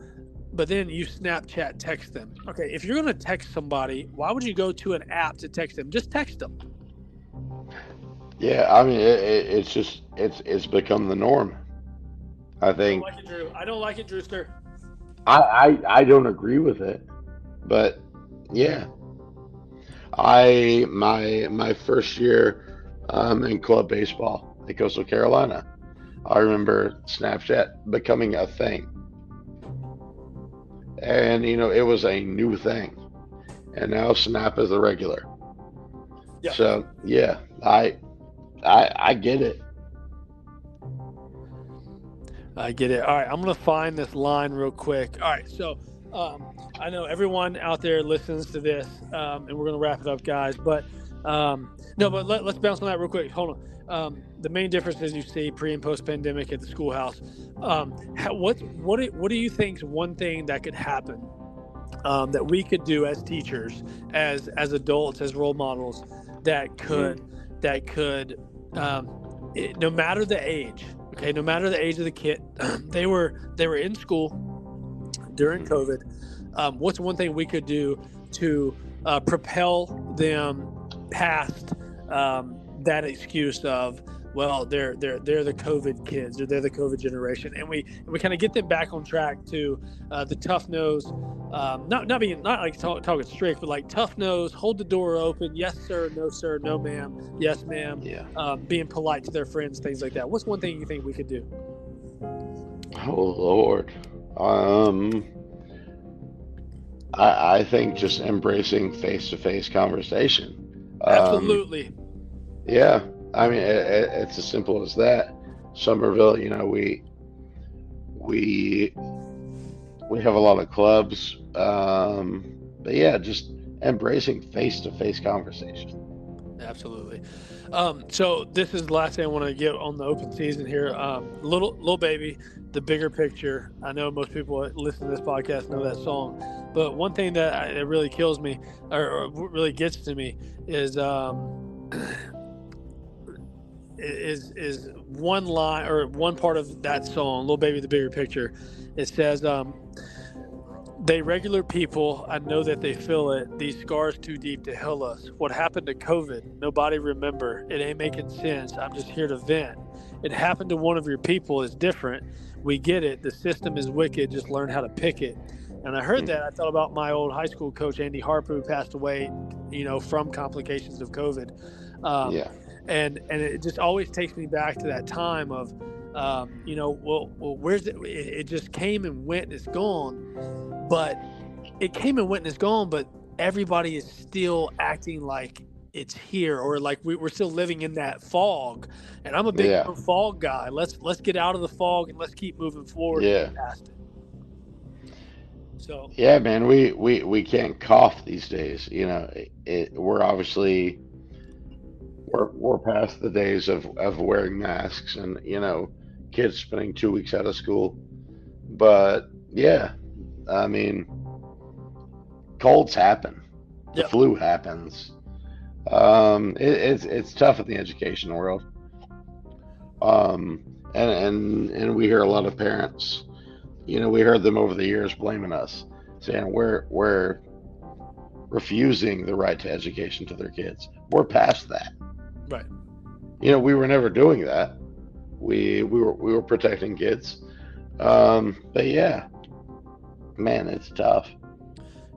S1: But then you Snapchat text them. Okay, if you're going to text somebody, why would you go to an app to text them? Just text them.
S2: Yeah, I mean, it, it, it's just it's it's become the norm. I
S1: I don't
S2: think
S1: like it, Drew. I don't like it, Drewster.
S2: I, I I don't agree with it, but yeah, I my my first year um, in club baseball at Coastal Carolina, I remember Snapchat becoming a thing, and you know it was a new thing, and now Snap is the regular.
S1: Yeah.
S2: So yeah, I I I get it.
S1: I get it. All right, I'm gonna find this line real quick. All right, so um, I know everyone out there listens to this, um, and we're gonna wrap it up, guys. But um, no, but let, let's bounce on that real quick. Hold on. The main differences you see pre and post pandemic at the schoolhouse. Um, how, what what do, what do you think is one thing that could happen um, that we could do as teachers, as as adults, as role models that could that could um, it, no matter the age okay no matter the age of the kid they were they were in school during covid um, what's one thing we could do to uh, propel them past um, that excuse of well they're they're they're the covid kids or they're the covid generation and we and we kind of get them back on track to uh, the tough nose um, not not being not like talk, talking strict but like tough nose hold the door open yes sir no sir no ma'am yes ma'am
S2: Yeah.
S1: um, being polite to their friends, things like that. What's one thing you think we could do?
S2: Oh Lord. Um I I think just embracing face to face conversation. Um,
S1: Absolutely.
S2: yeah. I mean it, it, it's as simple as that. Summerville, you know, we we we have a lot of clubs. Um but yeah, just embracing face to face conversation.
S1: Absolutely. Um, so this is the last thing I want to get on the open season here. Um, little Lil Baby, the bigger picture. I know most people that listen to this podcast know that song, but one thing that, I, really kills me or, or really gets to me is um, is is one line or one part of that song, "Lil Baby, the Bigger Picture." It says, um, "They regular people. I know that they feel it. These scars too deep to heal us. What happened to COVID? Nobody remember. It ain't making sense. I'm just here to vent. It happened to one of your people. It's different. We get it. The system is wicked. Just learn how to pick it." And I heard that. I thought about my old high school coach Andy Harper, who passed away, you know, from complications of COVID. Um,
S2: yeah.
S1: And and it just always takes me back to that time of um, you know well, well where's it, it just came and went and it's gone but it came and went and it's gone but everybody is still acting like it's here or like we, we're still living in that fog and i'm a big
S2: Yeah.
S1: fog guy let's let's get out of the fog and let's keep moving forward
S2: Yeah.
S1: so
S2: Yeah, man, we we we can't cough these days. You know, it, it, we're obviously we're we're past the days of of wearing masks and you know kids spending two weeks out of school. But yeah, I mean, colds happen, the
S1: Yeah.
S2: flu happens. Um, it, it's it's tough in the education world. Um, and and and we hear a lot of parents you know, we heard them over the years blaming us, saying we're we're refusing the right to education to their kids. We're past that. You know, we were never doing that. We we were we were protecting kids. Um, but yeah, man, it's tough.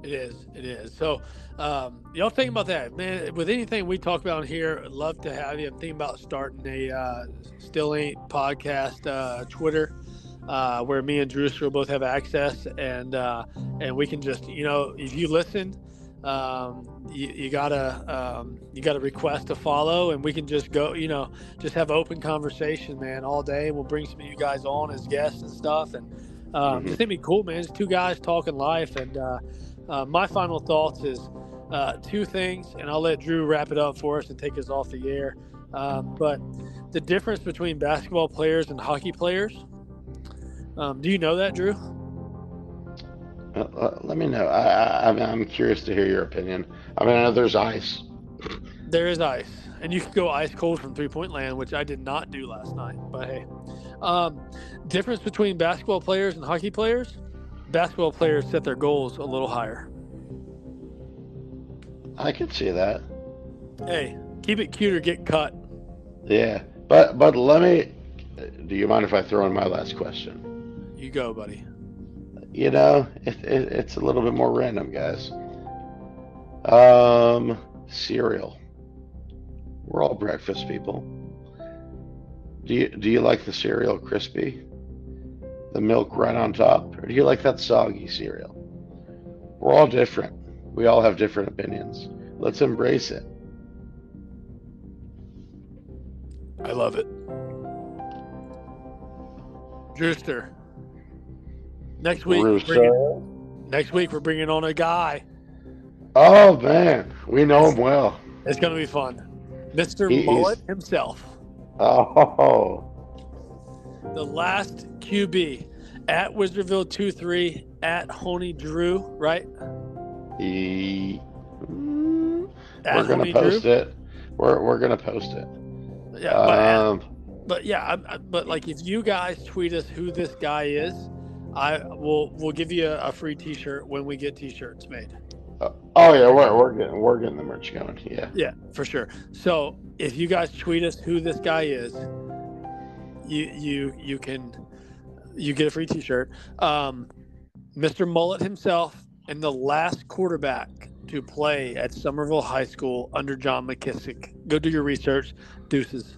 S1: It is. It is. So, um, y'all think about that, man. With anything we talk about here, love to have you. I'm thinking about starting a uh, Still Ain't podcast uh, Twitter, uh, where me and Drew will both have access, and uh, and we can just, you know, if you listen, um, you, you gotta um, you gotta request to follow, and we can just go, you know, just have open conversation, man, all day. We'll bring some of you guys on as guests and stuff, and um,
S2: Mhm.
S1: it's gonna be cool, man. It's two guys talking life, and uh, uh, my final thoughts is uh, two things, and I'll let Drew wrap it up for us and take us off the air. Um, but the difference between basketball players and hockey players. Um, do you know that, Drew?
S2: Uh, let me know. I, I I'm I'm curious to hear your opinion. I mean, I know there's ice.
S1: There is ice, and you can go ice cold from three point land, which I did not do last night. But hey, um, difference between basketball players and hockey players: basketball players set their goals a little higher.
S2: I can see that.
S1: Hey, keep it cute or get cut.
S2: Yeah, but but let me. Do you mind if I throw in my last question?
S1: You go, buddy.
S2: You know, it, it, it's a little bit more random, guys. Um, cereal. We're all breakfast people. Do you do you like the cereal crispy? The milk right on top, or do you like that soggy cereal? We're all different. We all have different opinions. Let's embrace it.
S1: I love it. Drewster. Next week, we're bringing, next week we're bringing on a guy.
S2: Oh man, we know him well.
S1: It's gonna be fun, Mister Mullet himself,
S2: Oh,
S1: the last QB at Wizardville two three at Honey Drew, right?
S2: he.
S1: At
S2: we're gonna
S1: Honey
S2: post
S1: Drew.
S2: it. We're we're gonna post it.
S1: Yeah, but,
S2: Um,
S1: but yeah, I, I, but like if you guys tweet us who this guy is, I will we'll give you a, a free T-shirt when we get T-shirts made.
S2: oh yeah, we're we're getting we're getting the merch going. Yeah.
S1: Yeah, for sure. So if you guys tweet us who this guy is, you you you can you get a free T-shirt. Um, Mr. Mullet himself and the last quarterback to play at Summerville High School under John McKissick. Go do your research. Deuces.